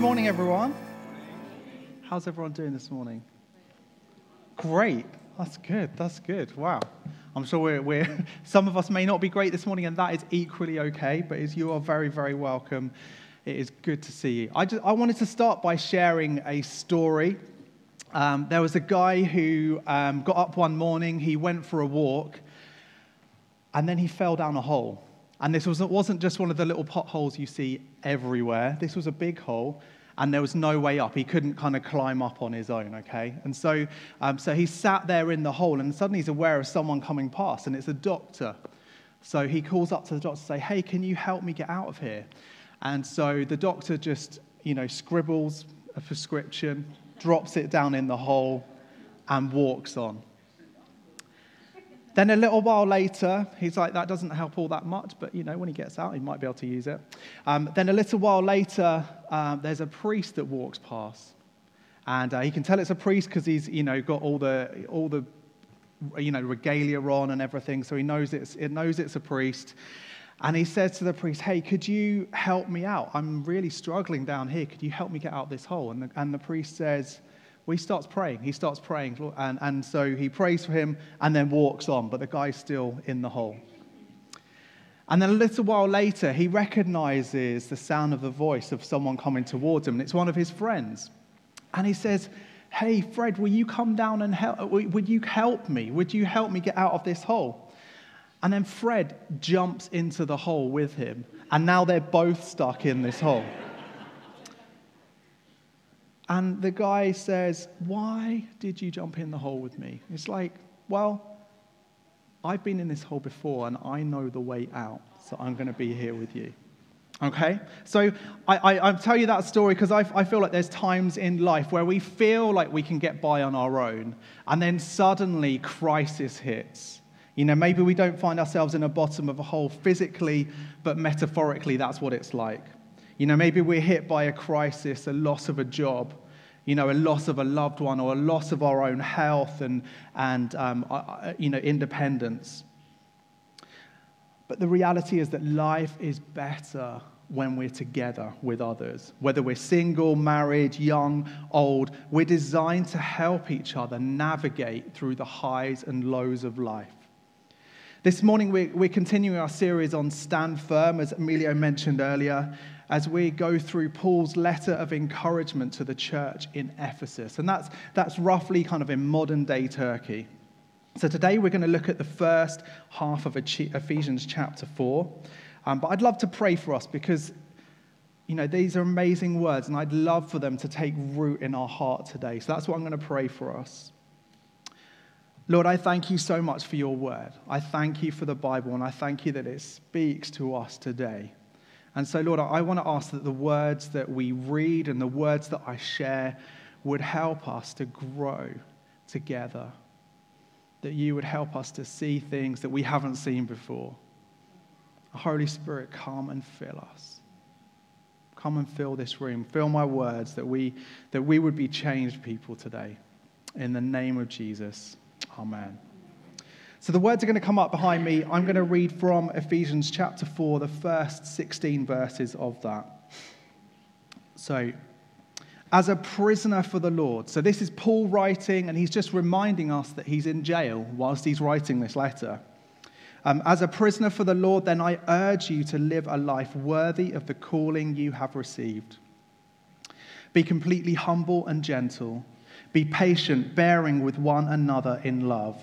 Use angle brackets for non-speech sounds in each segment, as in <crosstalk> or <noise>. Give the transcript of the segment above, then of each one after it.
morning, everyone. How's everyone doing this morning? Great. That's good. That's good. Wow. I'm sure we're, we're <laughs> some of us may not be great this morning, and that is equally okay, but as you are very, very welcome. It is good to see you. I, just, I wanted to start by sharing a story. Um, there was a guy who um, got up one morning, he went for a walk, and then he fell down a hole. And this was, wasn't just one of the little potholes you see everywhere. This was a big hole, and there was no way up. He couldn't kind of climb up on his own, okay? And so, um, so he sat there in the hole, and suddenly he's aware of someone coming past, and it's a doctor. So he calls up to the doctor to say, Hey, can you help me get out of here? And so the doctor just, you know, scribbles a prescription, drops it down in the hole, and walks on. Then a little while later, he's like, that doesn't help all that much, but you know, when he gets out, he might be able to use it. Um, then a little while later, um, there's a priest that walks past. And uh, he can tell it's a priest because he's, you know, got all the, all the, you know, regalia on and everything, so he knows it's, it knows it's a priest. And he says to the priest, Hey, could you help me out? I'm really struggling down here. Could you help me get out of this hole? And the, and the priest says, well, he starts praying. He starts praying. And, and so he prays for him and then walks on, but the guy's still in the hole. And then a little while later, he recognizes the sound of the voice of someone coming towards him, and it's one of his friends. And he says, Hey, Fred, will you come down and help? Uh, would you help me? Would you help me get out of this hole? And then Fred jumps into the hole with him, and now they're both stuck in this hole. And the guy says, Why did you jump in the hole with me? It's like, Well, I've been in this hole before and I know the way out, so I'm going to be here with you. Okay? So I, I, I tell you that story because I, I feel like there's times in life where we feel like we can get by on our own, and then suddenly crisis hits. You know, maybe we don't find ourselves in the bottom of a hole physically, but metaphorically, that's what it's like. You know, maybe we're hit by a crisis, a loss of a job, you know, a loss of a loved one, or a loss of our own health and, and um, uh, uh, you know, independence. But the reality is that life is better when we're together with others. Whether we're single, married, young, old, we're designed to help each other navigate through the highs and lows of life. This morning, we're, we're continuing our series on Stand Firm, as Emilio mentioned earlier as we go through Paul's letter of encouragement to the church in Ephesus. And that's, that's roughly kind of in modern day Turkey. So today we're going to look at the first half of Ephesians chapter 4. Um, but I'd love to pray for us because, you know, these are amazing words and I'd love for them to take root in our heart today. So that's what I'm going to pray for us. Lord, I thank you so much for your word. I thank you for the Bible and I thank you that it speaks to us today. And so, Lord, I want to ask that the words that we read and the words that I share would help us to grow together. That you would help us to see things that we haven't seen before. Holy Spirit, come and fill us. Come and fill this room. Fill my words that we, that we would be changed people today. In the name of Jesus, amen. So the words are going to come up behind me. I'm going to read from Ephesians chapter 4, the first 16 verses of that. So, as a prisoner for the Lord. So, this is Paul writing, and he's just reminding us that he's in jail whilst he's writing this letter. Um, as a prisoner for the Lord, then I urge you to live a life worthy of the calling you have received. Be completely humble and gentle. Be patient, bearing with one another in love.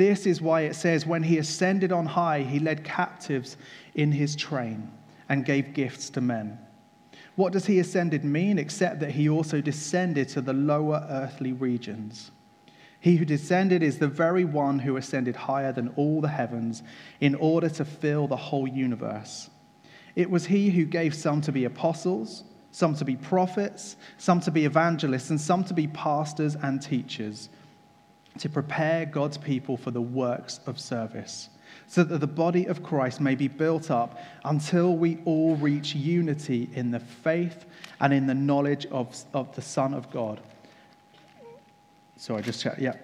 This is why it says, When he ascended on high, he led captives in his train and gave gifts to men. What does he ascended mean except that he also descended to the lower earthly regions? He who descended is the very one who ascended higher than all the heavens in order to fill the whole universe. It was he who gave some to be apostles, some to be prophets, some to be evangelists, and some to be pastors and teachers to prepare God's people for the works of service, so that the body of Christ may be built up until we all reach unity in the faith and in the knowledge of, of the Son of God. So I just yeah.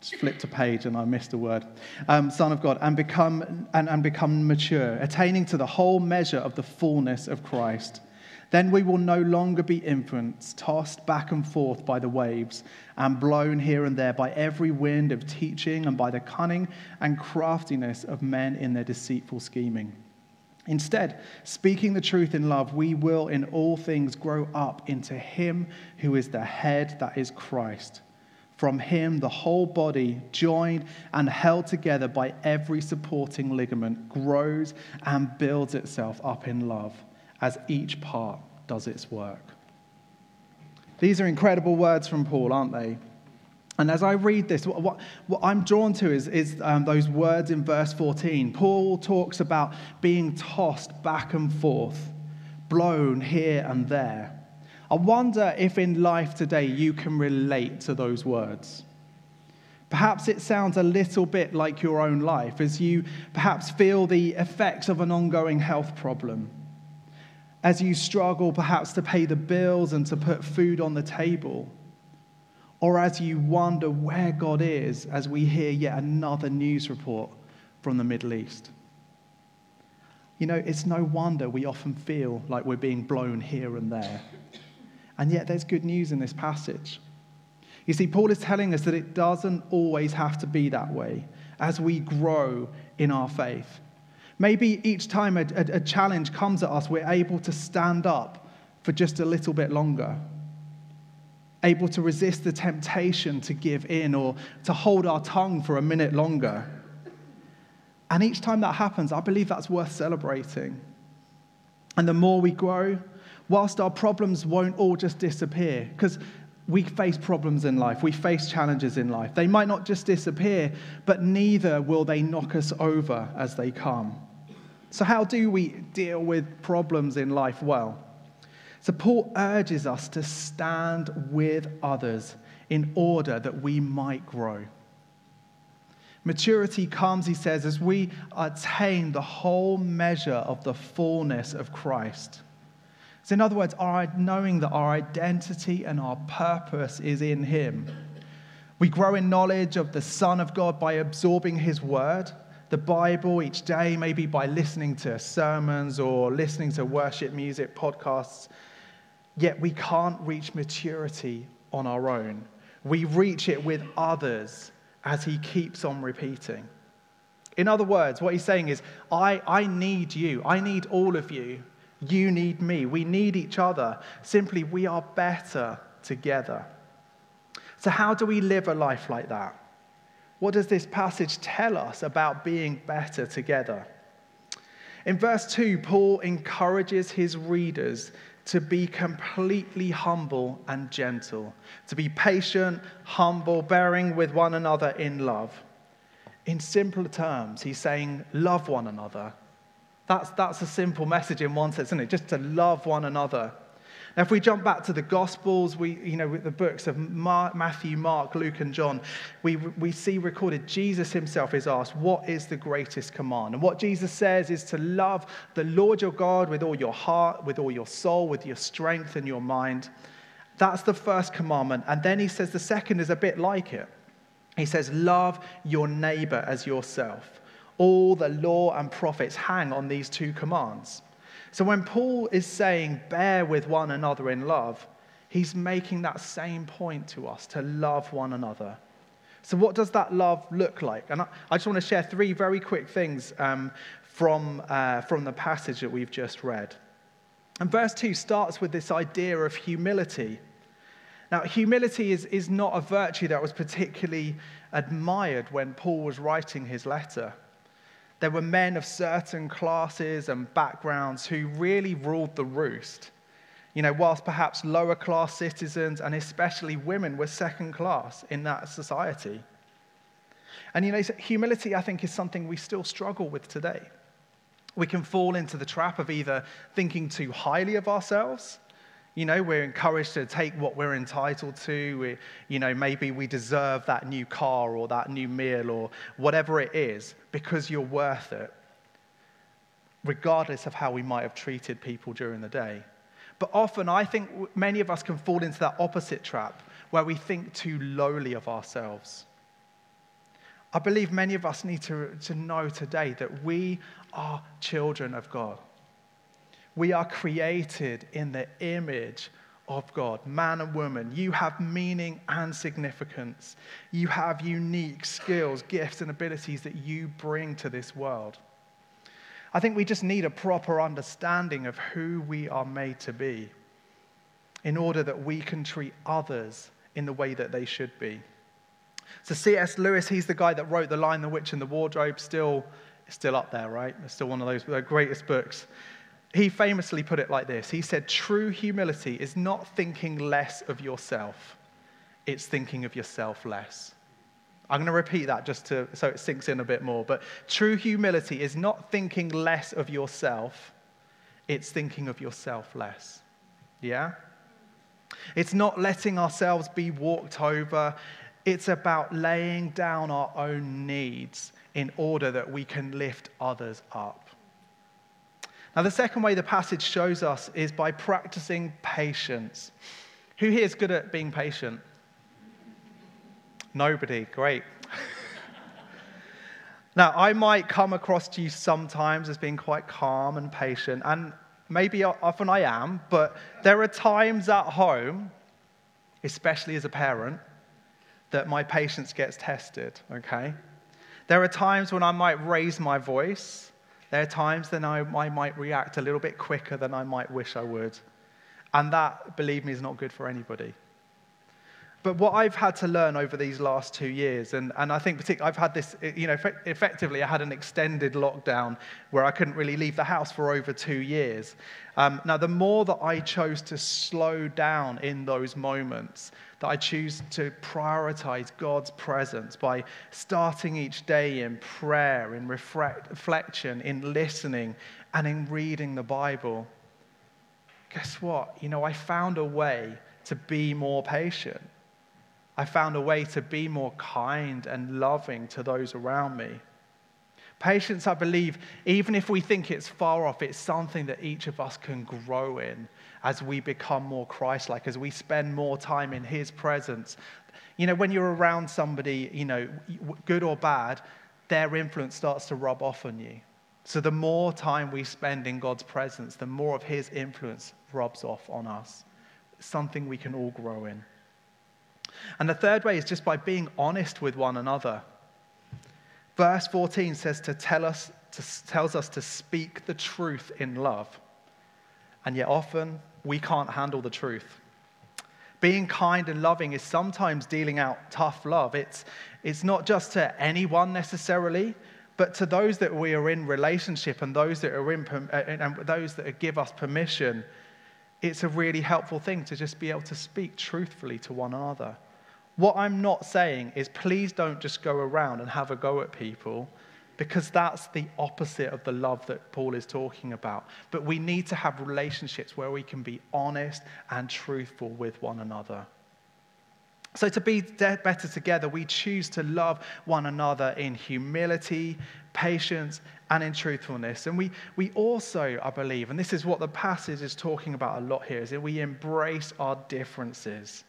Just flipped a page and I missed a word. Um, Son of God, and become, and, and become mature, attaining to the whole measure of the fullness of Christ. Then we will no longer be infants, tossed back and forth by the waves and blown here and there by every wind of teaching and by the cunning and craftiness of men in their deceitful scheming. Instead, speaking the truth in love, we will in all things grow up into Him who is the head, that is Christ. From Him, the whole body, joined and held together by every supporting ligament, grows and builds itself up in love as each part does its work. These are incredible words from Paul, aren't they? And as I read this, what, what, what I'm drawn to is, is um, those words in verse 14. Paul talks about being tossed back and forth, blown here and there. I wonder if in life today you can relate to those words. Perhaps it sounds a little bit like your own life as you perhaps feel the effects of an ongoing health problem as you struggle perhaps to pay the bills and to put food on the table, or as you wonder where God is as we hear yet another news report from the Middle East. You know, it's no wonder we often feel like we're being blown here and there. And yet, there's good news in this passage. You see, Paul is telling us that it doesn't always have to be that way as we grow in our faith. Maybe each time a, a, a challenge comes at us, we're able to stand up for just a little bit longer able to resist the temptation to give in or to hold our tongue for a minute longer. And each time that happens, I believe that's worth celebrating. And the more we grow, whilst our problems won't all just disappear, because we face problems in life, we face challenges in life. They might not just disappear, but neither will they knock us over as they come. So, how do we deal with problems in life well? So, Paul urges us to stand with others in order that we might grow. Maturity comes, he says, as we attain the whole measure of the fullness of Christ. So, in other words, our, knowing that our identity and our purpose is in Him. We grow in knowledge of the Son of God by absorbing His word the Bible each day, maybe by listening to sermons or listening to worship music podcasts, yet we can't reach maturity on our own. We reach it with others as he keeps on repeating. In other words, what he's saying is, I, I need you. I need all of you. You need me. We need each other. Simply, we are better together. So, how do we live a life like that? What does this passage tell us about being better together? In verse 2, Paul encourages his readers to be completely humble and gentle, to be patient, humble, bearing with one another in love. In simpler terms, he's saying, love one another. That's, that's a simple message in one sense, isn't it? Just to love one another. Now, if we jump back to the Gospels, we, you know, with the books of Mark, Matthew, Mark, Luke, and John, we, we see recorded Jesus himself is asked, What is the greatest command? And what Jesus says is to love the Lord your God with all your heart, with all your soul, with your strength and your mind. That's the first commandment. And then he says the second is a bit like it. He says, Love your neighbor as yourself. All the law and prophets hang on these two commands. So when Paul is saying, bear with one another in love, he's making that same point to us to love one another. So, what does that love look like? And I, just want to share three very quick things um, from, uh, from the passage that we've just read. And verse 2 starts with this idea of humility. Now, humility is, is not a virtue that was particularly admired when Paul was writing his letter. There were men of certain classes and backgrounds who really ruled the roost. You know, whilst perhaps lower class citizens and especially women were second class in that society. And you know, humility, I think, is something we still struggle with today. We can fall into the trap of either thinking too highly of ourselves, You know, we're encouraged to take what we're entitled to. We, you know, maybe we deserve that new car or that new meal or whatever it is because you're worth it, regardless of how we might have treated people during the day. But often, I think many of us can fall into that opposite trap where we think too lowly of ourselves. I believe many of us need to, to know today that we are children of God. We are created in the image of God, man and woman. You have meaning and significance. You have unique skills, gifts, and abilities that you bring to this world. I think we just need a proper understanding of who we are made to be in order that we can treat others in the way that they should be. So, C.S. Lewis, he's the guy that wrote The Lion, the Witch, and the Wardrobe, still, still up there, right? It's still one of those greatest books. He famously put it like this He said, True humility is not thinking less of yourself, it's thinking of yourself less. I'm going to repeat that just to, so it sinks in a bit more. But true humility is not thinking less of yourself, it's thinking of yourself less. Yeah? It's not letting ourselves be walked over. It's about laying down our own needs in order that we can lift others up. Now, the second way the passage shows us is by practicing patience. Who here is good at being patient? Nobody. Great. <laughs> now, I might come across to you sometimes as being quite calm and patient, and maybe often I am, but there are times at home, especially as a parent, that my patience gets tested, okay? There are times when I might raise my voice. There are times that I, I might react a little bit quicker than I might wish I would. And that, believe me, is not good for anybody. But what I've had to learn over these last two years, and, and I think particularly I've had this, you know, effectively I had an extended lockdown where I couldn't really leave the house for over two years. Um, now, the more that I chose to slow down in those moments, that I choose to prioritize God's presence by starting each day in prayer, in reflection, in listening, and in reading the Bible, guess what? You know, I found a way to be more patient. I found a way to be more kind and loving to those around me. Patience, I believe, even if we think it's far off, it's something that each of us can grow in as we become more Christ like, as we spend more time in His presence. You know, when you're around somebody, you know, good or bad, their influence starts to rub off on you. So the more time we spend in God's presence, the more of His influence rubs off on us. Something we can all grow in. And the third way is just by being honest with one another. Verse 14 says to tell us, to, tells us to speak the truth in love. And yet often we can't handle the truth. Being kind and loving is sometimes dealing out tough love. It's, it's not just to anyone necessarily, but to those that we are in relationship and those that are in uh, and those that give us permission it's a really helpful thing to just be able to speak truthfully to one another what I'm not saying is please don't just go around and have a go at people because that's the opposite of the love that Paul is talking about. But we need to have relationships where we can be honest and truthful with one another. So, to be better together, we choose to love one another in humility, patience, and in truthfulness. And we, we also, I believe, and this is what the passage is talking about a lot here, is that we embrace our differences.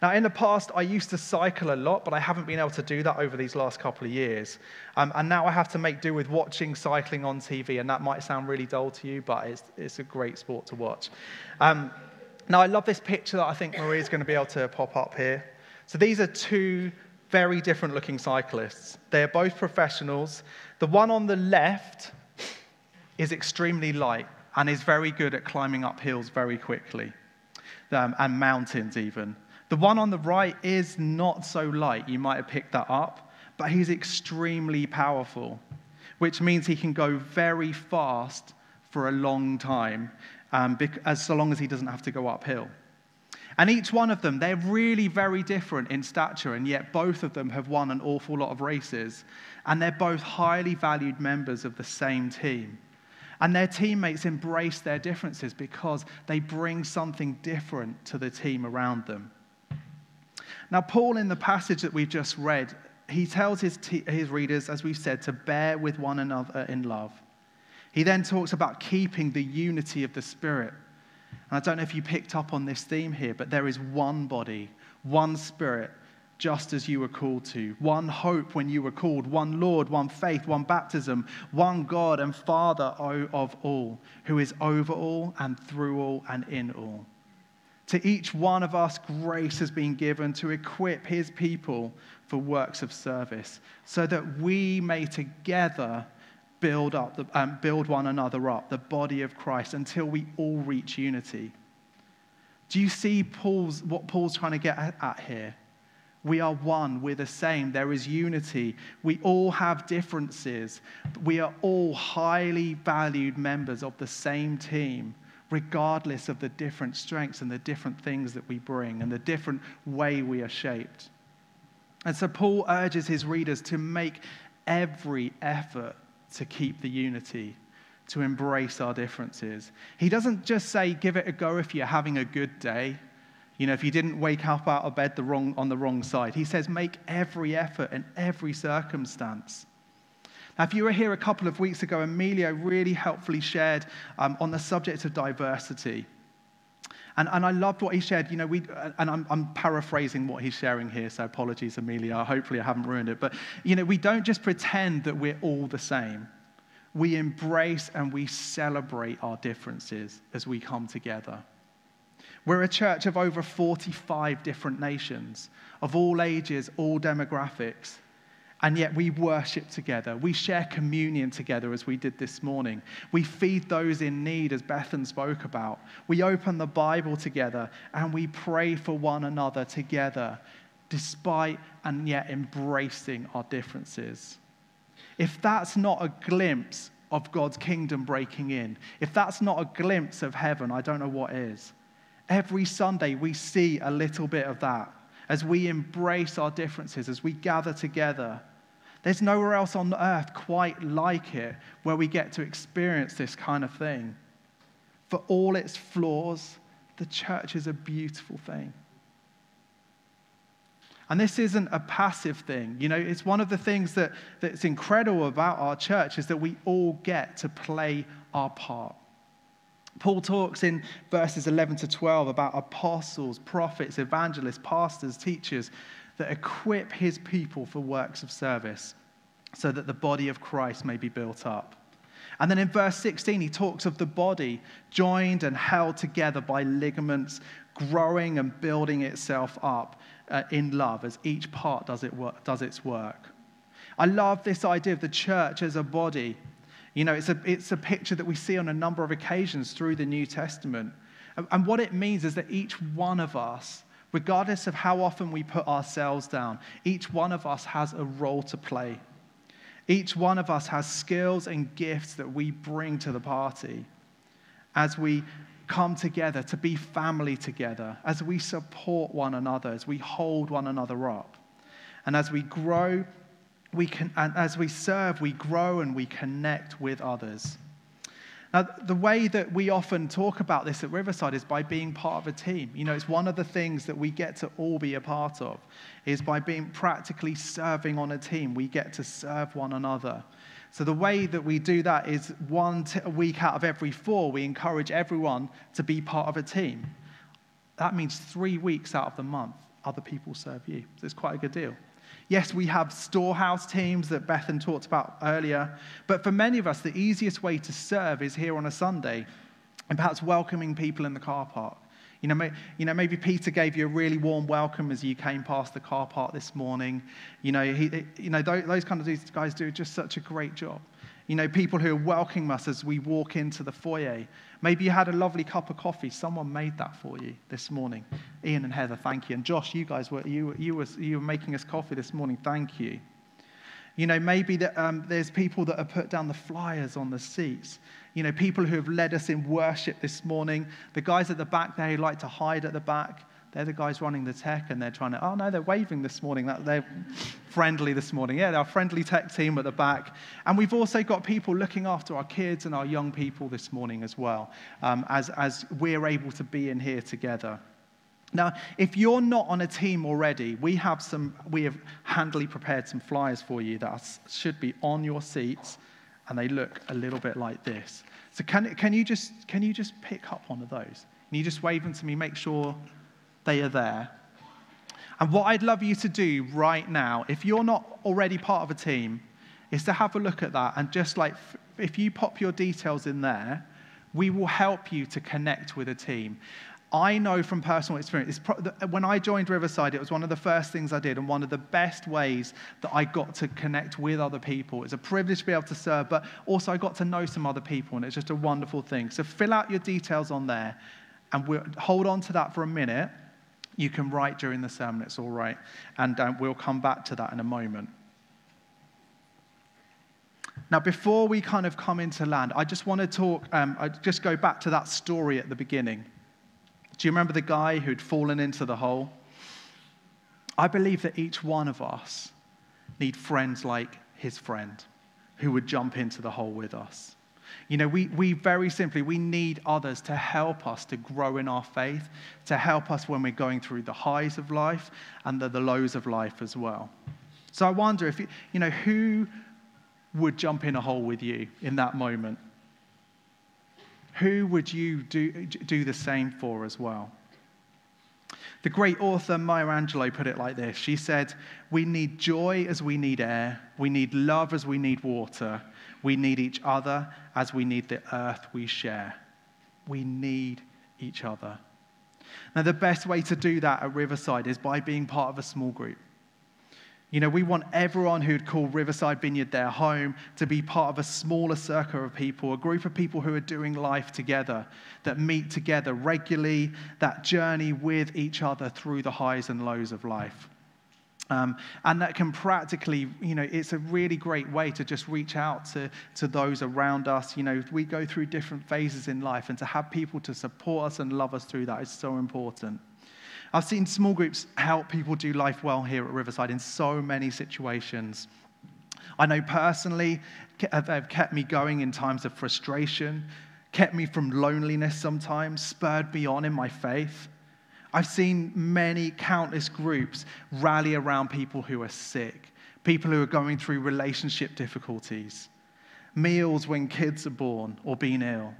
Now, in the past, I used to cycle a lot, but I haven't been able to do that over these last couple of years. Um, and now I have to make do with watching cycling on TV, and that might sound really dull to you, but it's, it's a great sport to watch. Um, now, I love this picture that I think Maria's going to be able to pop up here. So these are two very different looking cyclists. They're both professionals. The one on the left is extremely light and is very good at climbing up hills very quickly um, and mountains, even. The one on the right is not so light. You might have picked that up, but he's extremely powerful, which means he can go very fast for a long time, um, as so long as he doesn't have to go uphill. And each one of them, they're really very different in stature, and yet both of them have won an awful lot of races. And they're both highly valued members of the same team. And their teammates embrace their differences because they bring something different to the team around them. Now, Paul, in the passage that we've just read, he tells his, his readers, as we've said, to bear with one another in love. He then talks about keeping the unity of the Spirit. And I don't know if you picked up on this theme here, but there is one body, one Spirit, just as you were called to. One hope when you were called, one Lord, one faith, one baptism, one God and Father of all, who is over all and through all and in all. To each one of us, grace has been given to equip his people for works of service, so that we may together build up, um, build one another up, the body of Christ, until we all reach unity. Do you see Paul's, what Paul's trying to get at here? We are one, we're the same, there is unity. We all have differences, but we are all highly valued members of the same team, regardless of the different strengths and the different things that we bring and the different way we are shaped. And so Paul urges his readers to make every effort to keep the unity, to embrace our differences. He doesn't just say, give it a go if you're having a good day you know, if you didn't wake up out of bed the wrong, on the wrong side. He says, make every effort in every circumstance. Now, if you were here a couple of weeks ago, Emilio really helpfully shared um, on the subject of diversity. And, and I loved what he shared. You know, we, and I'm, I'm paraphrasing what he's sharing here, so apologies, Emilio. Hopefully, I haven't ruined it. But, you know, we don't just pretend that we're all the same. We embrace and we celebrate our differences as we come together. We're a church of over 45 different nations, of all ages, all demographics. And yet we worship together. We share communion together as we did this morning. We feed those in need, as Bethan spoke about. We open the Bible together and we pray for one another together, despite and yet embracing our differences. If that's not a glimpse of God's kingdom breaking in, if that's not a glimpse of heaven, I don't know what is. Every Sunday, we see a little bit of that as we embrace our differences, as we gather together. There's nowhere else on earth quite like it where we get to experience this kind of thing. For all its flaws, the church is a beautiful thing. And this isn't a passive thing. You know, it's one of the things that, that's incredible about our church is that we all get to play our part. Paul talks in verses 11 to 12 about apostles, prophets, evangelists, pastors, teachers that equip his people for works of service so that the body of Christ may be built up. And then in verse 16, he talks of the body joined and held together by ligaments, growing and building itself up uh, in love as each part does, it work, does its work. I love this idea of the church as a body you know, it's a, it's a picture that we see on a number of occasions through the New Testament. And, and what it means is that each one of us, regardless of how often we put ourselves down, each one of us has a role to play. Each one of us has skills and gifts that we bring to the party as we come together to be family together, as we support one another, as we hold one another up, and as we grow we can, and as we serve, we grow and we connect with others. Now, the way that we often talk about this at Riverside is by being part of a team. You know, it's one of the things that we get to all be a part of, is by being practically serving on a team. We get to serve one another. So, the way that we do that is one t- week out of every four, we encourage everyone to be part of a team. That means three weeks out of the month, other people serve you. So, it's quite a good deal. Yes, we have storehouse teams that Bethan talked about earlier, but for many of us, the easiest way to serve is here on a Sunday and perhaps welcoming people in the car park. You know, may, you know, maybe Peter gave you a really warm welcome as you came past the car park this morning. You know, he, you know those, those kind of guys do just such a great job. You know, people who are welcoming us as we walk into the foyer. Maybe you had a lovely cup of coffee. Someone made that for you this morning. Ian and Heather, thank you. And Josh, you guys were, you, you, were, you were making us coffee this morning. Thank you. You know, maybe that, um, there's people that have put down the flyers on the seats. You know, people who have led us in worship this morning. The guys at the back there who like to hide at the back, They're the guys running the tech and they're trying to, oh no, they're waving this morning. That, they're friendly this morning. Yeah, they're our friendly tech team at the back. And we've also got people looking after our kids and our young people this morning as well, um, as, as we're able to be in here together. Now, if you're not on a team already, we have some, we have handily prepared some flyers for you that should be on your seats, and they look a little bit like this. So can, can, you just, can you just pick up one of those? Can you just wave them to me, make sure they are there? And what I'd love you to do right now, if you're not already part of a team, is to have a look at that and just like, if you pop your details in there, we will help you to connect with a team. I know from personal experience, when I joined Riverside, it was one of the first things I did and one of the best ways that I got to connect with other people. It's a privilege to be able to serve, but also I got to know some other people, and it's just a wonderful thing. So fill out your details on there, and we'll hold on to that for a minute. You can write during the sermon, it's all right. And um, we'll come back to that in a moment. Now, before we kind of come into land, I just want to talk, um, I just go back to that story at the beginning. Do you remember the guy who'd fallen into the hole? I believe that each one of us need friends like his friend who would jump into the hole with us. You know, we, we very simply, we need others to help us to grow in our faith, to help us when we're going through the highs of life and the, the lows of life as well. So I wonder if, you, you know, who would jump in a hole with you in that moment? who would you do, do the same for as well? The great author Maya Angelou put it like this She said, We need joy as we need air, we need love as we need water, we need each other as we need the earth we share. We need each other. Now, the best way to do that at Riverside is by being part of a small group. You know, we want everyone who'd call Riverside Vineyard their home to be part of a smaller circle of people, a group of people who are doing life together, that meet together regularly, that journey with each other through the highs and lows of life. Um, and that can practically, you know, it's a really great way to just reach out to, to those around us. You know, we go through different phases in life, and to have people to support us and love us through that is so important. I've seen small groups help people do life well here at Riverside in so many situations. I know personally they've kept me going in times of frustration, kept me from loneliness sometimes, spurred me on in my faith. I've seen many, countless groups rally around people who are sick, people who are going through relationship difficulties, meals when kids are born or being ill,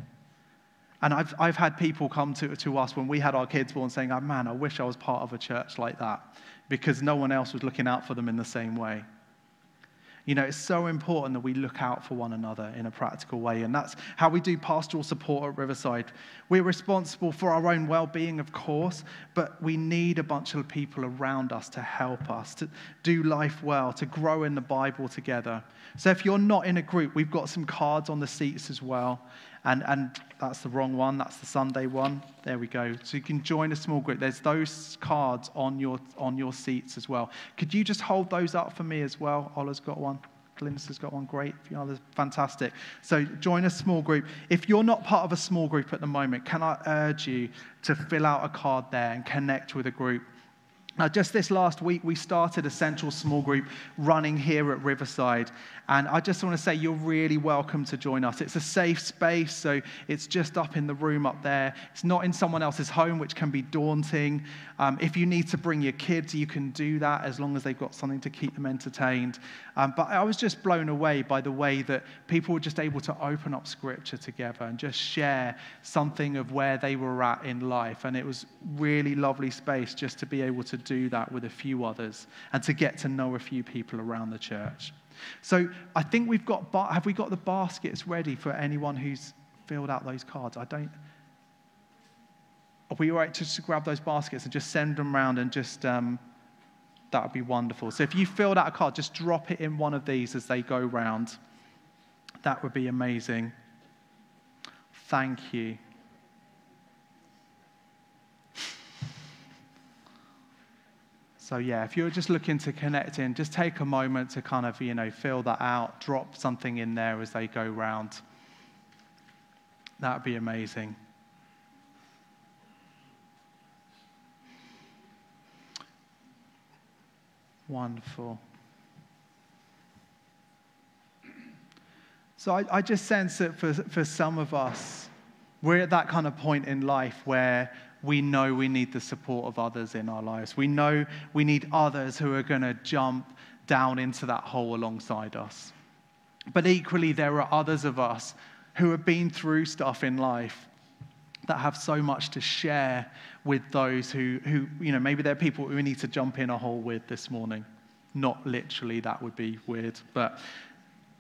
and I've, I've had people come to, to us when we had our kids born saying, oh, man, I wish I was part of a church like that because no one else was looking out for them in the same way. You know, it's so important that we look out for one another in a practical way. And that's how we do pastoral support at Riverside. We're responsible for our own well being, of course, but we need a bunch of people around us to help us to do life well, to grow in the Bible together. So if you're not in a group, we've got some cards on the seats as well. And, and that's the wrong one. That's the Sunday one. There we go. So you can join a small group. There's those cards on your, on your seats as well. Could you just hold those up for me as well? Ola's got one. Glynis has got one. Great. Others, fantastic. So join a small group. If you're not part of a small group at the moment, can I urge you to fill out a card there and connect with a group? Now, just this last week, we started a central small group running here at Riverside. And I just want to say you're really welcome to join us. It's a safe space, so it's just up in the room up there. It's not in someone else's home, which can be daunting. Um, if you need to bring your kids, you can do that as long as they've got something to keep them entertained. Um, but I was just blown away by the way that people were just able to open up scripture together and just share something of where they were at in life. And it was really lovely space just to be able to do that with a few others and to get to know a few people around the church. So I think we've got, have we got the baskets ready for anyone who's filled out those cards? I don't. Are we all right just to grab those baskets and just send them around and just, um, that would be wonderful. So if you filled out a card, just drop it in one of these as they go round. That would be amazing. Thank you. So yeah, if you're just looking to connect in, just take a moment to kind of, you know, fill that out, drop something in there as they go round. That would be amazing. Wonderful. So I, I, just sense that for, for some of us, we're at that kind of point in life where we know we need the support of others in our lives. We know we need others who are going to jump down into that hole alongside us. But equally, there are others of us who have been through stuff in life that have so much to share with those who, who you know, maybe there are people we need to jump in a hole with this morning. Not literally, that would be weird, but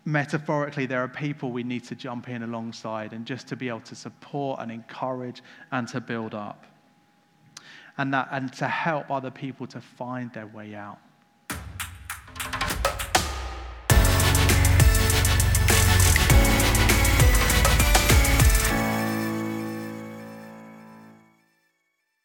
metaphorically, there are people we need to jump in alongside and just to be able to support and encourage and to build up. And, that, and to help other people to find their way out.